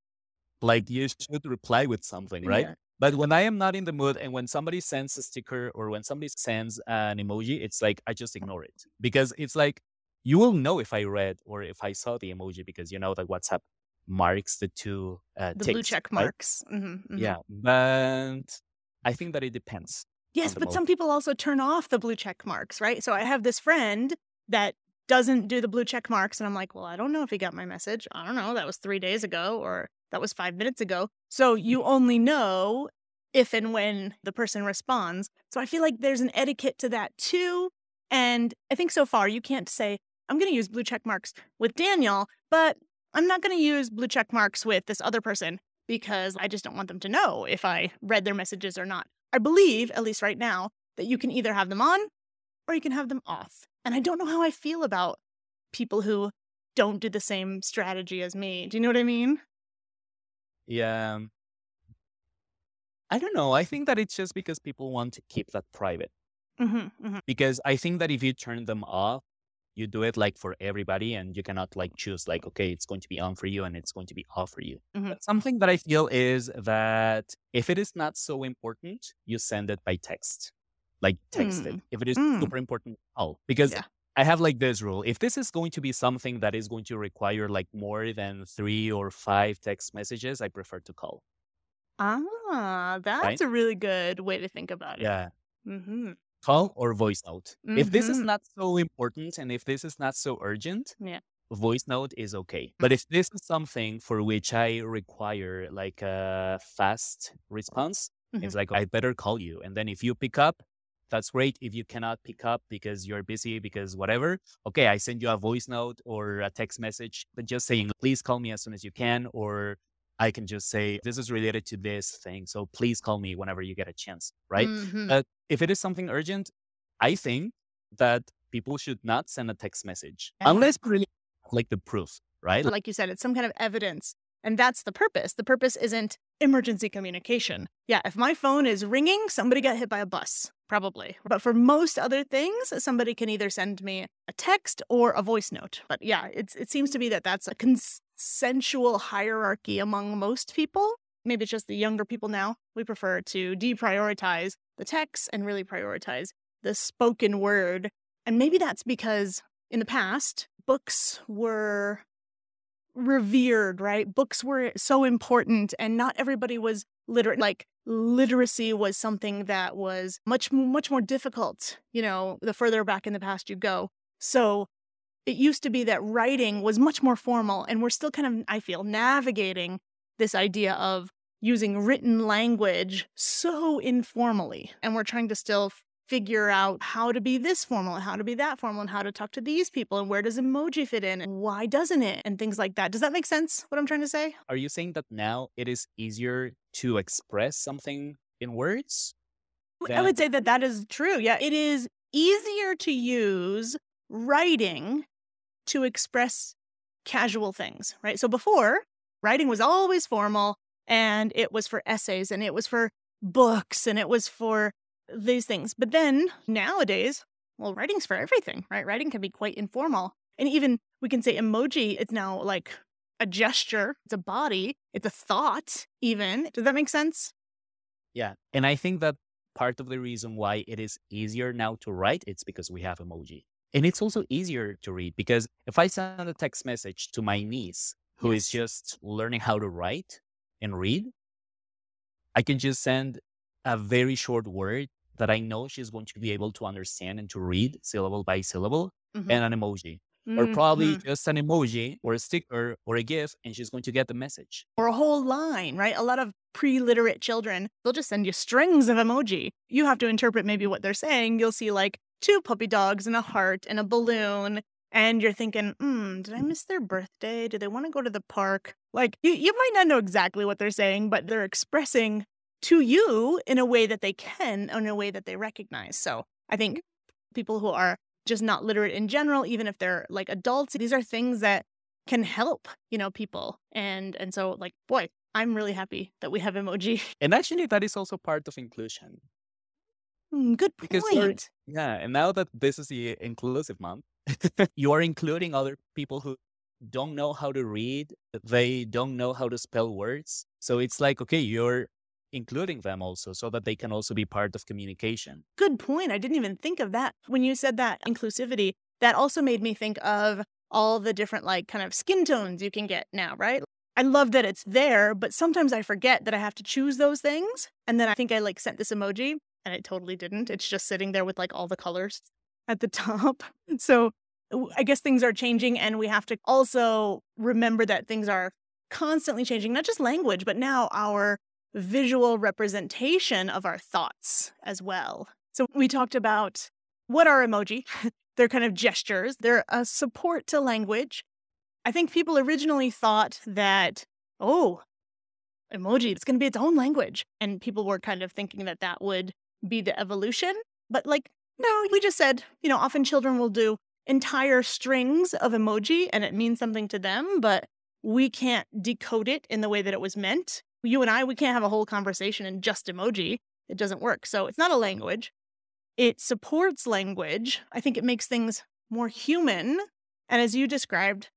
like you should reply with something, right? Yeah. But when I am not in the mood and when somebody sends a sticker or when somebody sends an emoji, it's like I just ignore it because it's like you will know if I read or if I saw the emoji because you know that WhatsApp marks the two uh, the blue ticks, check right? marks Mhm, mhm. Yeah, but I think that it depends. Yes, but mode. some people also turn off the blue check marks, right? So I have this friend that doesn't do the blue check marks, and I'm like, well, I don't know if he got my message. I don't know. That was three days ago, or that was five minutes ago. So you only know if and when the person responds. So I feel like there's an etiquette to that too. And I think so far you can't say, I'm going to use blue check marks with Daniel, but I'm not going to use blue check marks with this other person because I just don't want them to know if I read their messages or not. I believe, at least right now, that you can either have them on or you can have them off. And I don't know how I feel about people who don't do the same strategy as me. Do you know what I mean? Yeah. um, I don't know. I think that it's just because people want to keep that private. Mm-hmm, mm-hmm. Because I think that if you turn them off, you do it like for everybody and you cannot like choose like, okay, it's going to be on for you and it's going to be off for you. Mhm. But something that I feel is that if it is not so important, you send it by text. Like text it. Mm. If it is Mm. super important, oh, because Yeah. I have like this rule. If this is going to be something that is going to require like more than three or five text messages, I prefer to call. Ah, that's a really good way to think about it. Yeah. Mm-hmm. Call or voice note. If this is Mhm. not so important and if this is not so urgent, Yeah. voice note is okay. But if this is something for which I require like a fast response, it's like I better call you. And then if you pick up, that's great. If you cannot pick up because you're busy, because whatever, okay, I send you a voice note or a text message, but just saying, please call me as soon as you can. Or I can just say, this is related to this thing. So please call me whenever you get a chance, right? Mhm. But if it is something urgent, I think that people should not send a text message Yeah. unless really like the proof, right? like you said, it's some kind of evidence. And that's the purpose. The purpose isn't emergency communication. Yeah, if my phone is ringing, somebody got hit by a bus, probably. But for most other things, somebody can either send me a text or a voice note. But yeah, it's, it seems to be that that's a consensual hierarchy among most people. Maybe it's just the younger people now. We prefer to deprioritize the text and really prioritize the spoken word. And maybe that's because in the past, books were revered, right? Books were so important and not everybody was literate. Like literacy was something that was much much more difficult, you know, the further back in the past you go. So it used to be that writing was much more formal, and we're still kind of, I feel, navigating this idea of using written language so informally. And we're trying to still figure out how to be this formal and how to be that formal and how to talk to these people and where does emoji fit in and why doesn't it and things like that. Does that make sense what I'm trying to say? Are you saying that now it is easier to express something in words? Than... I would say that that is true. Yeah, it is easier to use writing to express casual things, right? So before, writing was always formal and it was for essays and it was for books and it was for these things. But then nowadays, well, writing's for everything, right? Writing can be quite informal. And even we can say emoji, it's now like a gesture, it's a body, it's a thought, even. Does that make sense? Yeah. And I think that part of the reason why it is easier now to write, it's because we have emoji. And it's also easier to read because if I send a text message to my niece who yes. is just learning how to write and read, I can just send a very short word that I know she's going to be able to understand and to read syllable by syllable mm-hmm. and an emoji. Mm-hmm. Or probably just an emoji or a sticker or a GIF, and she's going to get the message. Or a whole line, right? A lot of pre literate children, they'll just send you strings of emoji. You have to interpret maybe what they're saying. You'll see like two puppy dogs and a heart and a balloon. And you're thinking, hmm, did I miss their birthday? Do they want to go to the park? Like, you, you might not know exactly what they're saying, but they're expressing to you in a way that they can, in a way that they recognize. So I think people who are just not literate in general, even if they're like adults, these are things that can help, you know, people. And and so like, boy, I'm really happy that we have emoji. And actually that is also part of inclusion. Mm, good point. Because Yeah, and now that this is the inclusive month, you are including other people who don't know how to read, they don't know how to spell words. So it's like, okay, you're including them also so that they can also be part of communication. Good point. I didn't even think of that. When you said that inclusivity, that also made me think of all the different, like, kind of skin tones you can get now, right? I love that it's there, but sometimes I forget that I have to choose those things. And then I think I like sent this emoji and it totally didn't. It's just sitting there with like all the colors at the top. So I guess things are changing and we have to also remember that things are constantly changing, not just language, but now our visual representation of our thoughts as well. So we talked about what are emoji? They're kind of gestures, they're a support to language. I think people originally thought that, oh, emoji, it's going to be its own language. And people were kind of thinking that that would be the evolution. But like, no, we just said, you know, often children will do entire strings of emoji and it means something to them, but we can't decode it in the way that it was meant you and I, we can't have a whole conversation in just emoji. It doesn't work. So it's not a language. It supports language. I think it makes things more human. And as you described,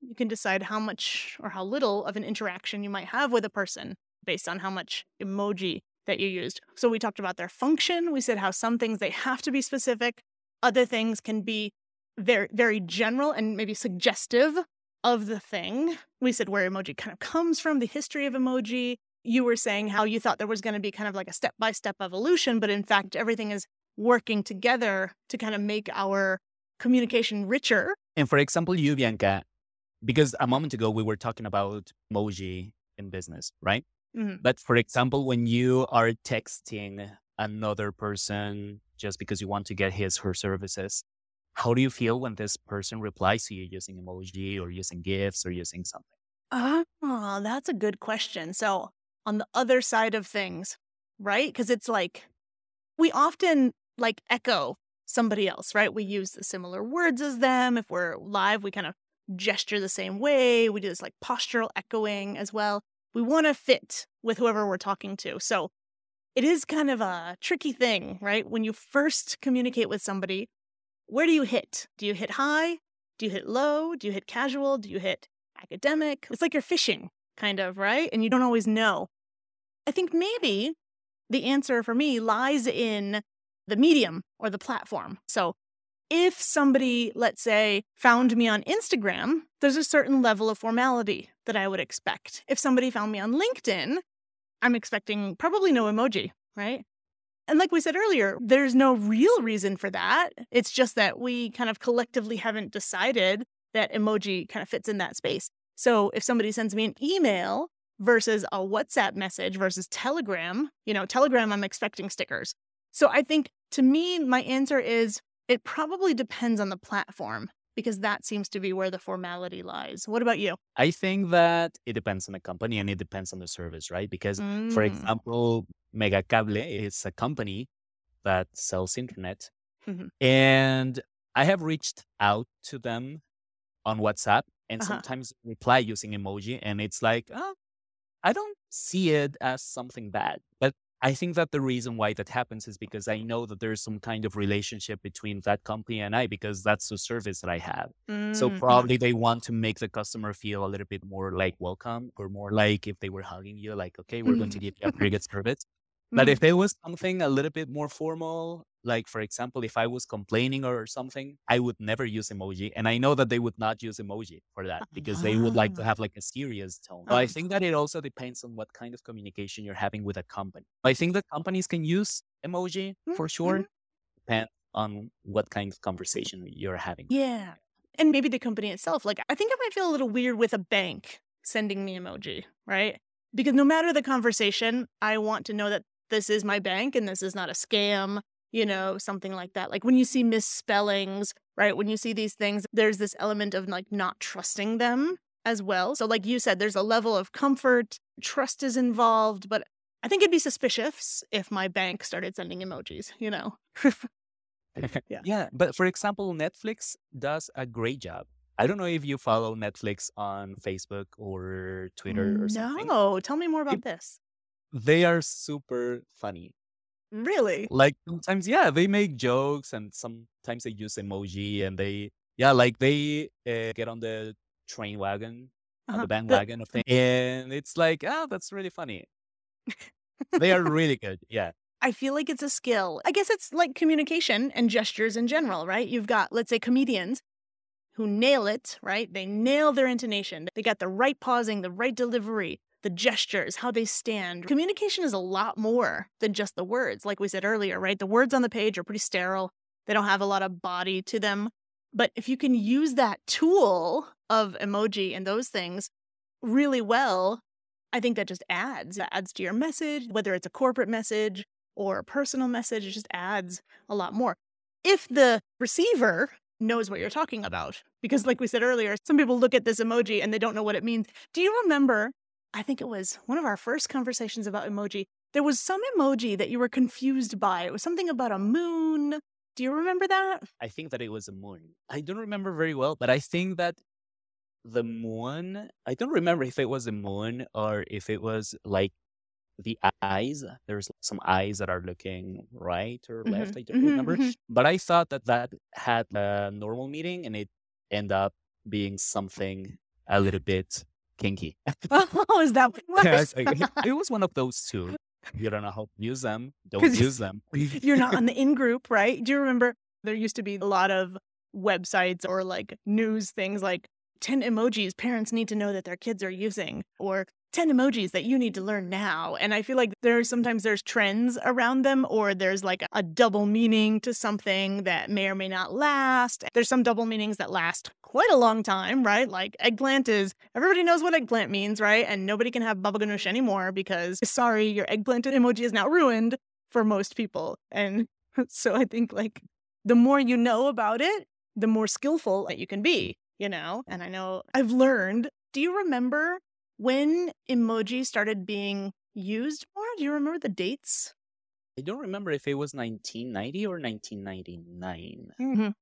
you can decide how much or how little of an interaction you might have with a person based on how much emoji that you used. So we talked about their function. We said how some things they have to be specific, other things can be very very general and maybe suggestive of the thing. We said where emoji kind of comes from, the history of emoji. You were saying how you thought there was going to be kind of like a step by step evolution, but in fact, everything is working together to kind of make our communication richer. And for example, you, Bianca, because a moment ago we were talking about emoji in business, right? Mm-hmm. But for example, when you are texting another person just because you want to get his her services, how do you feel when this person replies to you using emoji or using GIFs or using something? Oh, that's a good question. So, on the other side of things, right? Because it's like we often like echo somebody else, right? We use the similar words as them. If we're live, we kind of gesture the same way. We do this like postural echoing as well. We want to fit with whoever we're talking to. So, it is kind of a tricky thing, right? When you first communicate with somebody, where do you hit? Do you hit high? Do you hit low? Do you hit casual? Do you hit academic? It's like you're fishing, kind of, right? And you don't always know. I think maybe the answer for me lies in the medium or the platform. So if somebody, let's say, found me on Instagram, there's a certain level of formality that I would expect. If somebody found me on LinkedIn, I'm expecting probably no emoji, right? And like we said earlier, there's no real reason for that. It's just that we kind of collectively haven't decided that emoji kind of fits in that space. So if somebody sends me an email versus a WhatsApp message versus Telegram, you know, Telegram, I'm expecting stickers. So I think to me, my answer is it probably depends on the platform because that seems to be where the formality lies. What about you? I think that it depends on the company and it depends on the service, right? Because, for Mm. example, Megacable is a company that sells internet. Mhm. And I have reached out to them on WhatsApp and Uh-huh. sometimes reply using emoji. And it's like, oh, I don't see it as something bad. But I think that the reason why that happens is because I know that there's some kind of relationship between that company and I, because that's the service that I have. So Mm, mhm. probably they want to make the customer feel a little bit more like welcome or more like if they were hugging you, like, okay, we're going to give you a pretty good service. But if there was something a little bit more formal, like for example, if I was complaining or something, I would never use emoji. And I know that they would not use emoji for that because they would like to have like a serious tone. So I Ah. think that it also depends on what kind of communication you're having with a company. I think that companies can use emoji Mm, for sure, mhm. depend on what kind of conversation you're having. Yeah. And maybe the company itself. Like, I think I might feel a little weird with a bank sending me emoji, right? Because no matter the conversation, I want to know that this is my bank and this is not a scam, you know, something like that. Like when you see misspellings, right? When you see these things, there's this element of like not trusting them as well. So, like you said, there's a level of comfort, trust is involved, but I think it'd be suspicious if my bank started sending emojis, you know? Yeah. yeah. But for example, Netflix does a great job. I don't know if you follow Netflix on Facebook or Twitter or something. No, tell me more about It- this. They are super funny. Really? Like sometimes, yeah, they make jokes and sometimes they use emoji and they, yeah, like they uh, get on the train wagon, on Uh-huh. the bandwagon of things. And it's like, ah, that's really funny. They are really good. Yeah. I feel like it's a skill. I guess it's like communication and gestures in general, right? You've got, let's say, comedians who nail it, right? They nail their intonation. They got the right pausing, the right delivery, the gestures, how they stand. Communication is a lot more than just the words, like we said earlier, right? The words on the page are pretty sterile, they don't have a lot of body to them. But if you can use that tool of emoji and those things really well, I think that just adds. It adds to your message, whether it's a corporate message or a personal message, it just adds a lot more. If the receiver knows what you're talking about, because like we said earlier, some people look at this emoji and they don't know what it means. Do you remember? I think it was one of our first conversations about emoji. There was some emoji that you were confused by. It was something about a moon. Do you remember that? I think that it was a moon. I don't remember very well, but I think that the moon, I don't remember if it was a moon or if it was like the eyes. There's some eyes that are looking right or Mhm, left. I don't mhm, remember. mhm. But I thought that that had a normal meaning and it ended up being something a little bit kinky. Oh, is that what it was? Yeah, it was one of those two. You don't know how to use them. Don't use them. You're not on the in group, right? Do you remember there used to be a lot of websites or like news things like 10 emojis parents need to know that their kids are using or 10 emojis that you need to learn now. And I feel like there's sometimes there's trends around them or there's like a double meaning to something that may or may not last. There's some double meanings that last quite a long time, right? Like eggplant is everybody knows what eggplant means, right? And nobody can have baba ganoush anymore because sorry, your eggplant emoji is now ruined for most people. And so I think like the more you know about it, the more skillful that you can be, you know? And I know I've learned. Do you remember when emoji started being used more? Do you remember the dates? I don't remember if it was 1990 or 1999. Mhm.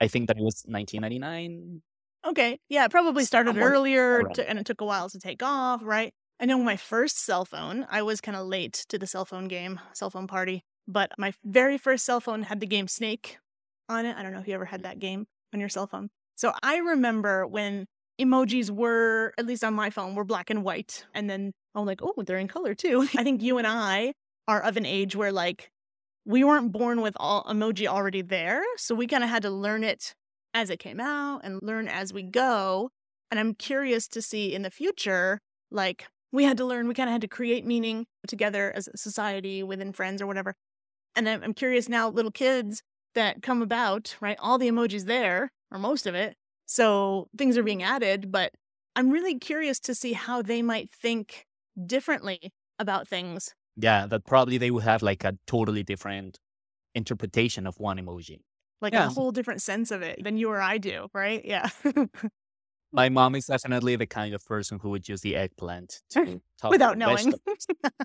I think that it was 1999. Okay. Yeah, it probably started Somewhere earlier to, and it took a while to take off, right? I know my first cell phone, I was kind of late to the cell phone game, cell phone party, but my very first cell phone had the game Snake on it. I don't know if you ever had that game on your cell phone. So I remember when emojis were, at least on my phone, were black and white. And then I'm like, oh, they're in color too. I think you and I are of an age where like we weren't born with all emoji already there. So we kind of had to learn it as it came out and learn as we go. And I'm curious to see in the future, like we had to learn, we kind of had to create meaning together as a society within friends or whatever. And I'm I'm curious now, little kids that come about, right? All the emojis there, or most of it. So things are being added, but I'm really curious to see how they might think differently about things. Yeah, that probably they would have like a totally different interpretation of one emoji. Like Yeah. a whole different sense of it than you or I do, right? Yeah. My mom is definitely the kind of person who would use the eggplant to talk Without about knowing.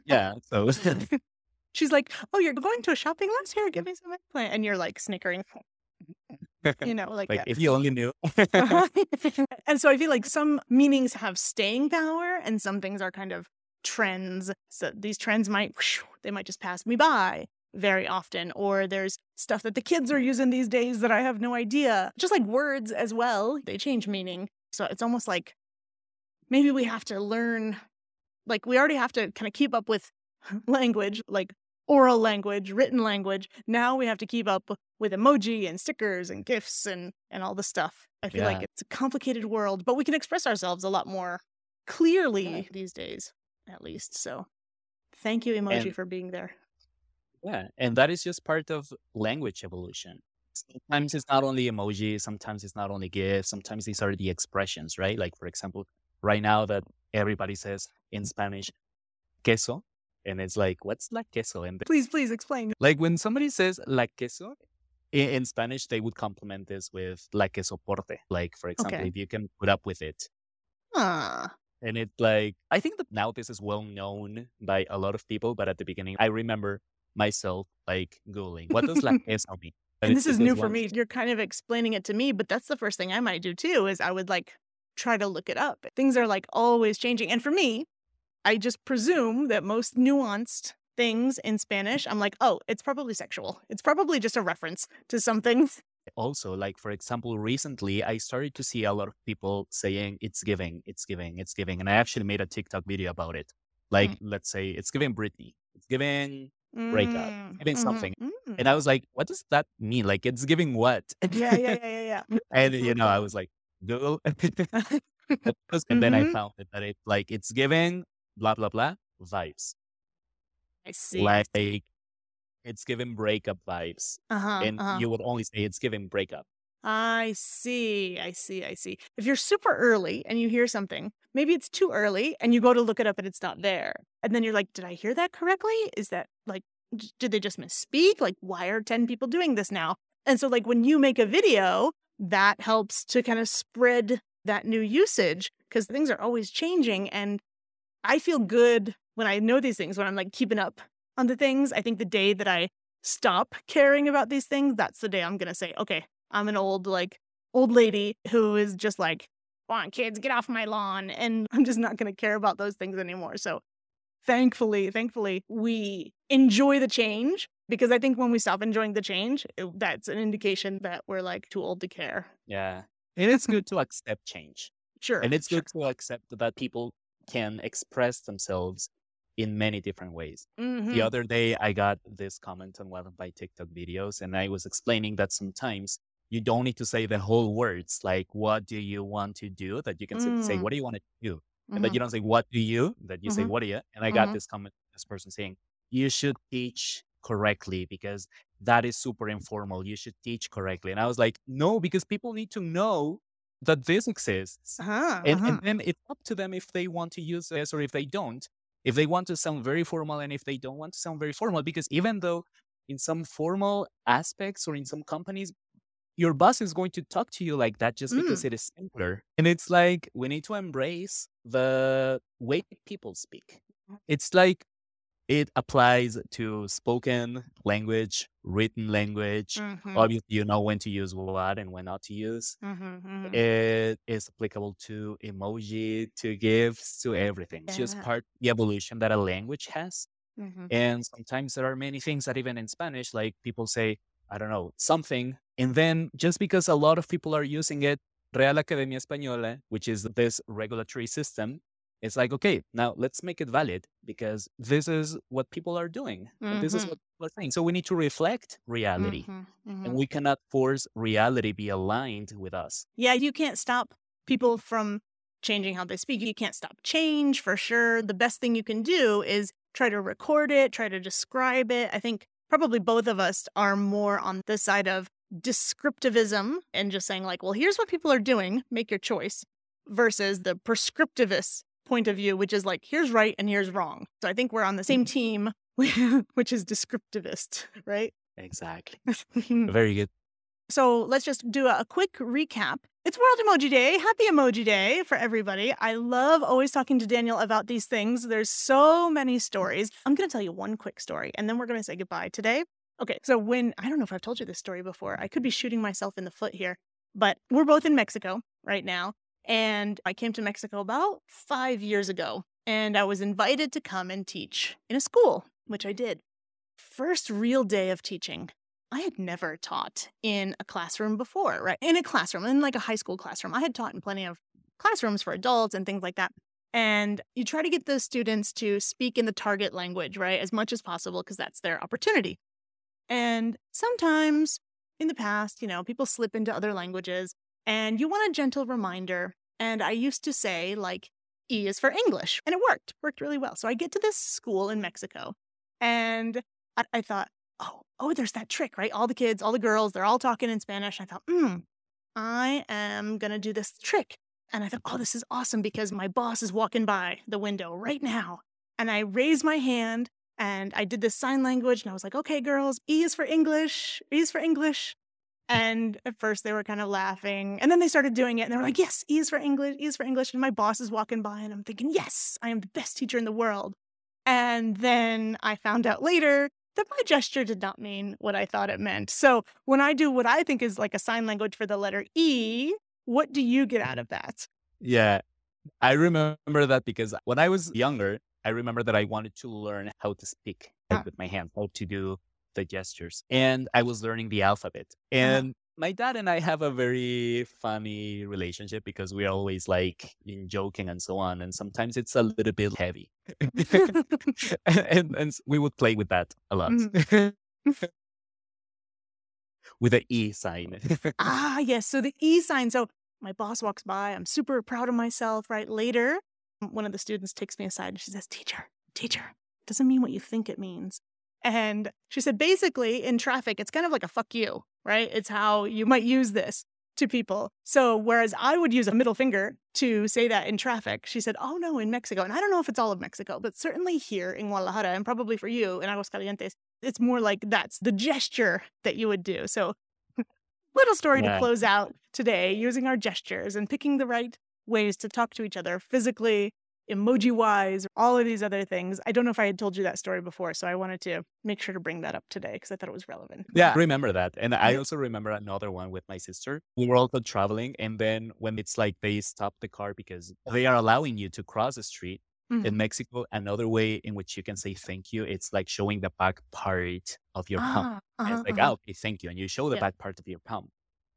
Yeah, so She's like, "Oh, you're going to a shopping list? Here, give me some eggplant." And you're like snickering, you know, like, like uh, if you only knew. Uh-huh. and so I feel like some meanings have staying power, and some things are kind of trends. So these trends might they might just pass me by very often, or there's stuff that the kids are using these days that I have no idea. Just like words as well, they change meaning. So it's almost like maybe we have to learn, like we already have to kind of keep up with language, like oral language, written language. Now we have to keep up with emoji and stickers and gifs and and all the stuff. I feel like it's a complicated world, but we can express ourselves a lot more clearly these days, at least. So, thank you, emoji, And- for being there. Yeah, and that is just part of language evolution. Sometimes it's not only emoji, sometimes it's not only GIFs, sometimes these are the expressions, right? Like, for example, right now that everybody says in Spanish, queso, and it's like, what's la queso? And Please, please explain. like when somebody says la queso, in Spanish, they would complement this with la que soporte. Like, for example, Okay. if you can put up with it. Ah, And it's like, I think that now this is well known by a lot of people, but at the beginning, I remember myself like Googling, what does la queso mean? and it's this is new for me. You're kind of explaining it to me, but that's the first thing I might do too. Is I would like try to look it up. Things are like always changing, and for me, I just presume that most nuanced things in Spanish, I'm like, oh, it's probably sexual. It's probably just a reference to something. Also, like, for example, recently I started to see a lot of people saying it's giving, it's giving, it's giving. And I actually made a TikTok video about it. Like, Mm. let's say it's giving Britney, it's giving, Breakup, Mm, giving mhm, something. mm. and I was like, what does that mean? Like, it's giving what? yeah, yeah, yeah, yeah, yeah. and, you know, I was like, Google. and then I Mhm. found it that it's like, it's giving blah, blah, blah vibes. I see. Like, it's giving breakup vibes. uh-huh, and uh-huh. you would only say it's giving breakup. I see. I see. I see. If you're super early and you hear something, maybe it's too early and you go to look it up and it's not there. And then you're like, did I hear that correctly? Is that like, did they just misspeak? Like, why are 10 people doing this now? And so, like, when you make a video, that helps to kind of spread that new usage because things are always changing. And I feel good when I know these things, when I'm like keeping up on the things. I think the day that I stop caring about these things, that's the day I'm going to say, okay, I'm an old, like, old lady who is just like, come on, kids, get off my lawn. And I'm just not going to care about those things anymore. So thankfully, thankfully, we enjoy the change because I think when we stop enjoying the change, it- that's an indication that we're like too old to care. Yeah. And it's good to accept change. Sure. And it's sure. good to accept that people can express themselves in many different ways. The Mhm. other day, I got this comment on one of my TikTok videos, and I was explaining that sometimes you don't need to say the whole words, like, what do you want to do? That you can simply say, Mm. what do you want to do? And Mhm. that you don't say, what do you? That you say, Mhm. what do you? And I got Mhm. this comment, this person saying, you should teach correctly because that is super informal. You should teach correctly. And I was like, no, because people need to know that this exists. Uh-huh, And, uh-huh. and then it's up to them if they want to use this or if they don't. If they want to sound very formal and if they don't want to sound very formal, because even though in some formal aspects or in some companies, your boss is going to talk to you like that just because it is simpler. And it's like we need to embrace the way people speak. It's like it applies to spoken language, written language. Mhm, Obviously, you know when to use what and when not to use. mhm, mhm. It is applicable to emoji, to GIFs, to everything. It's just Yeah. part the evolution that a language has. Mhm. And sometimes there are many things that even in Spanish, like people say, I don't know, something. And then just because a lot of people are using it, Real Academia Española, which is this regulatory system, it's like, okay, now let's make it valid because this is what people are doing. and This is Mhm. what people are saying. So we need to reflect reality. Mhm, And mhm. we cannot force reality be aligned with us. Yeah, you can't stop people from changing how they speak. You can't stop change for sure. The best thing you can do is try to record it, try to describe it. I think probably both of us are more on the side of descriptivism and just saying, like, well, here's what people are doing, make your choice, versus the prescriptivist point of view, which is like, here's right and here's wrong. So I think we're on the same mm. team, which is descriptivist, right? Exactly. Very good. So let's just do a, quick recap. It's World Emoji Day. Happy Emoji Day for everybody. I love always talking to Daniel about these things. There's so many stories. I'm going to tell you one quick story and then we're going to say goodbye today. Okay, so when I don't know if I've told you this story before, I could be shooting myself in the foot here, but we're both in Mexico right now. And I came to Mexico about five years ago, and I was invited to come and teach in a school, which I did. First real day of teaching. I had never taught in a classroom before, right? In a classroom, in like a high school classroom. I had taught in plenty of classrooms for adults and things like that. And you try to get the students to speak in the target language, right? As much as possible, because that's their opportunity. And sometimes in the past, you know, people slip into other languages and you want a gentle reminder. And I used to say, like, E is for English. And it worked, worked really well. So I get to this school in Mexico and I, I thought, oh, oh, there's that trick, right? All the kids, all the girls, they're all talking in Spanish. I thought, hmm, I am going to do this trick. And I thought, oh, this is awesome because my boss is walking by the window right now. And I raised my hand and I did this sign language and I was like, okay, girls, E is for English, E is for English. And at first they were kind of laughing. And then they started doing it and they were like, yes, E is for English, E is for English. And my boss is walking by and I'm thinking, yes, I am the best teacher in the world. And then I found out later that my gesture did not mean what I thought it meant. So when I do what I think is like a sign language for the letter E, what do you get out of that? Yeah. I remember that because when I was younger, I remember that I wanted to learn how to speak ah. with my hands, how to do the gestures. And I was learning the alphabet. Uh-huh. And uh-huh. my dad and I have a very funny relationship because we're always like in joking and so on. And sometimes it's a little bit heavy. and, and, we would play with that a lot. Mm-hmm. with the E sign. ah, yes. So the E sign. So my boss walks by. I'm super proud of myself, right? Later, one of the students takes me aside and she says, Teacher, teacher, doesn't mean what you think it means. And she said, basically, in traffic, it's kind of like a fuck you, right? It's how you might use this to people. So, whereas I would use a middle finger to say that in traffic, she said, oh no, in Mexico. And I don't know if it's all of Mexico, but certainly here in Guadalajara and probably for you in Aguascalientes, it's more like that's the gesture that you would do. So, little story yeah. to close out today using our gestures and picking the right ways to talk to each other physically, emoji wise, all of these other things. I don't know if I had told you that story before, so I wanted to make sure to bring that up today because I thought it was relevant. Yeah, I remember that. And I also remember another one with my sister. We were also traveling, and then when it's like they stop the car because they are allowing you to cross the street. Mm-hmm. In Mexico, another way in which you can say thank you, it's like showing the back part of your ah, palm. Uh-huh, it's like, uh-huh. oh, okay, thank you. And you show the yeah. back part of your palm.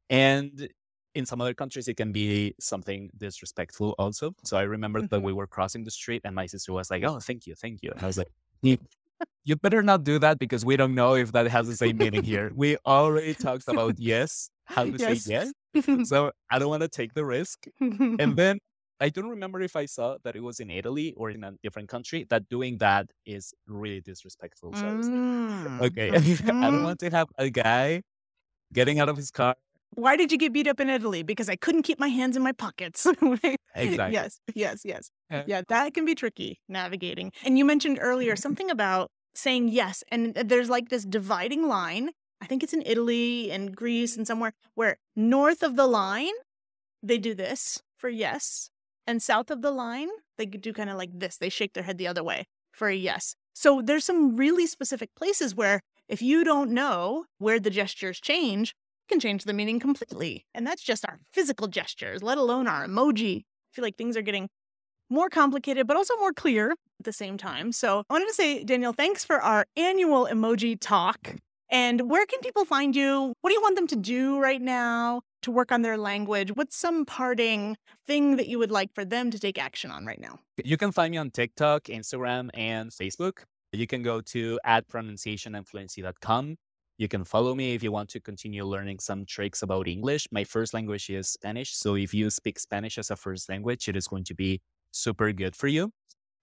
And in some other countries, it can be something disrespectful also. So I remember mm-hmm. that we were crossing the street and my sister was like, oh, thank you, thank you. And I was like, you better not do that because we don't know if that has the same meaning here. We already talked about yes, how to yes. say yes. So I don't want to take the risk. and then I don't remember if I saw that it was in Italy or in a different country that doing that is really disrespectful. So mm. like, okay, mm-hmm. I don't want to have a guy getting out of his car why did you get beat up in Italy? Because I couldn't keep my hands in my pockets. exactly. Yes, yes, yes. Yeah, that can be tricky navigating. And you mentioned earlier mm-hmm. something about saying yes. And uh, there's like this dividing line. I think it's in Italy and Greece and somewhere where north of the line, they do this for yes. And south of the line, they do kind of like this. They shake their head the other way for a yes. So there's some really specific places where if you don't know where the gestures change, can change the meaning completely. And that's just our physical gestures, let alone our emoji. I feel like things are getting more complicated, but also more clear at the same time. So I wanted to say, Daniel, thanks for our annual emoji talk. And where can people find you? What do you want them to do right now to work on their language? What's some parting thing that you would like for them to take action on right now? You can find me on TikTok, Instagram, and Facebook. You can go to at pronunciationandfluency.com you can follow me if you want to continue learning some tricks about English. My first language is Spanish. So if you speak Spanish as a first language, it is going to be super good for you.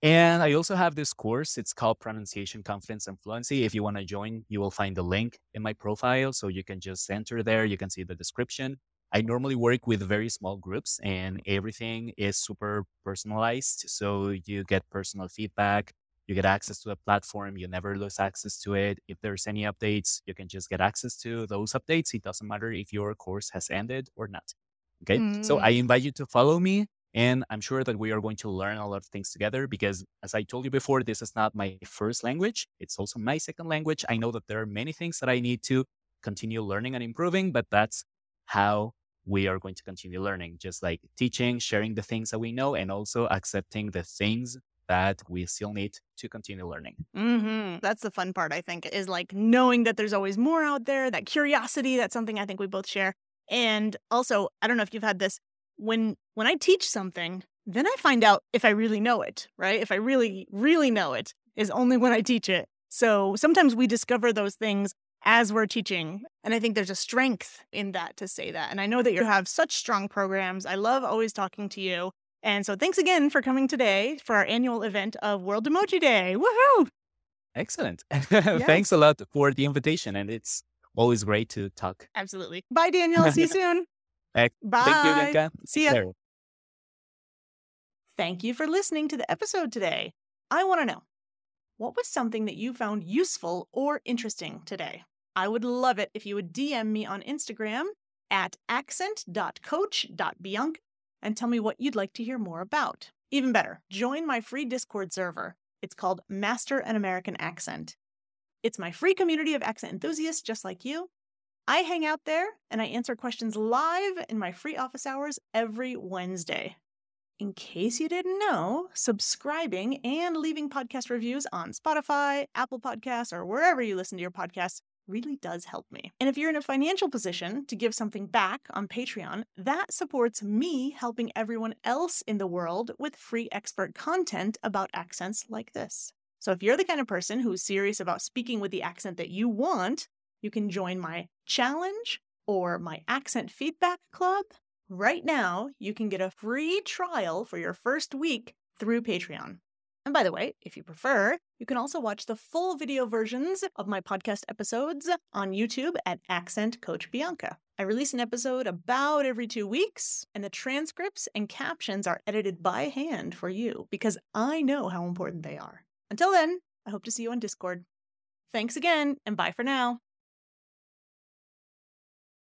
And I also have this course. It's called Pronunciation Confidence and Fluency. If you want to join, you will find the link in my profile. So you can just enter there. You can see the description. I normally work with very small groups and everything is super personalized. So you get personal feedback. You get access to a platform. You never lose access to it. If there's any updates, you can just get access to those updates. It doesn't matter if your course has ended or not. Okay. Mm. So I invite you to follow me and I'm sure that we are going to learn a lot of things together because, as I told you before, this is not my first language. It's also my second language. I know that there are many things that I need to continue learning and improving, but that's how we are going to continue learning, just like teaching, sharing the things that we know, and also accepting the things that we still need to continue learning. Mm-hmm. That's the fun part, I think, is like knowing that there's always more out there, that curiosity. That's something I think we both share. And also, I don't know if you've had this when when I teach something, then I find out if I really know it, right? If I really really know it is only when I teach it. So sometimes we discover those things as we're teaching. And I think there's a strength in that to say that. And I know that you have such strong programs. I love always talking to you. And so thanks again for coming today for our annual event of World Emoji Day. Woohoo! Excellent. yes. Thanks a lot for the invitation. And it's always great to talk. Absolutely. Bye, Daniel. See you soon. Bye. Thank you, Bianca. See ya. Thank you for listening to the episode today. I want to know what was something that you found useful or interesting today? I would love it if you would DM me on Instagram at accent.coach.bianca and tell me what you'd like to hear more about. Even better, join my free Discord server. It's called Master an American Accent. It's my free community of accent enthusiasts just like you. I hang out there and I answer questions live in my free office hours every Wednesday. In case you didn't know, subscribing and leaving podcast reviews on Spotify, Apple Podcasts, or wherever you listen to your podcasts really does help me. And if you're in a financial position to give something back on Patreon, that supports me helping everyone else in the world with free expert content about accents like this. So if you're the kind of person who's serious about speaking with the accent that you want, you can join my challenge or my accent feedback club. Right now, you can get a free trial for your first week through Patreon. And by the way, if you prefer, you can also watch the full video versions of my podcast episodes on YouTube at Accent Coach Bianca. I release an episode about every two weeks, and the transcripts and captions are edited by hand for you because I know how important they are. Until then, I hope to see you on Discord. Thanks again, and bye for now.